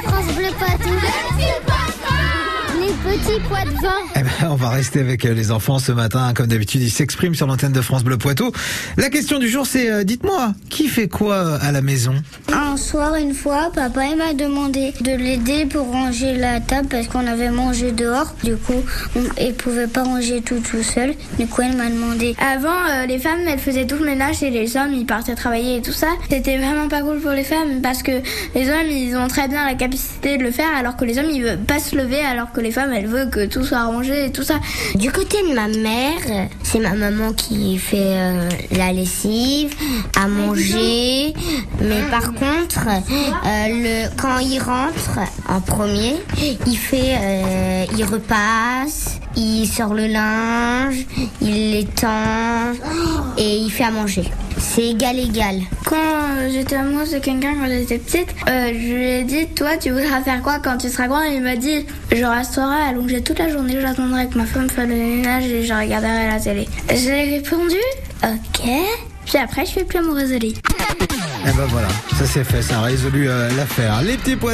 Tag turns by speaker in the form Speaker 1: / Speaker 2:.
Speaker 1: France Bleu Poitou. Les petits pois de.
Speaker 2: Eh ben, on va rester avec euh, les enfants ce matin. Comme d'habitude, ils s'expriment sur l'antenne de France Bleu Poitou. La question du jour, c'est euh, dites-moi, qui fait quoi à la maison?
Speaker 1: Un soir, une fois, papa il m'a demandé de l'aider pour ranger la table parce qu'on avait mangé dehors. Du coup, on, il pouvait pas ranger tout tout seul. Du coup, il m'a demandé.
Speaker 3: Avant, euh, les femmes, elles faisaient tout le ménage et les hommes, ils partaient travailler et tout ça. C'était vraiment pas cool pour les femmes parce que les hommes, ils ont très bien la capacité de le faire alors que les hommes, ils veulent pas se lever alors que les femmes, elles veulent que tout soit rangé et tout ça.
Speaker 4: Du côté de ma mère, c'est ma maman qui fait euh, la lessive, à manger. Mais par contre, euh, le, quand il rentre en premier, il fait, euh, il repasse, il sort le linge, il l'étend et il fait à manger. C'est égal égal.
Speaker 3: Quand euh, j'étais amoureuse de quelqu'un quand j'étais petite, je lui ai dit Toi, tu voudras faire quoi quand tu seras grand? Et il m'a dit Je resterai allongé toute la journée, j'attendrai que ma femme fasse le ménage et je regarderai la télé. J'ai répondu Ok. Puis après, je suis plus amoureuse de lui.
Speaker 2: Eh ben voilà, ça c'est fait, ça a résolu euh, l'affaire. Les petits pois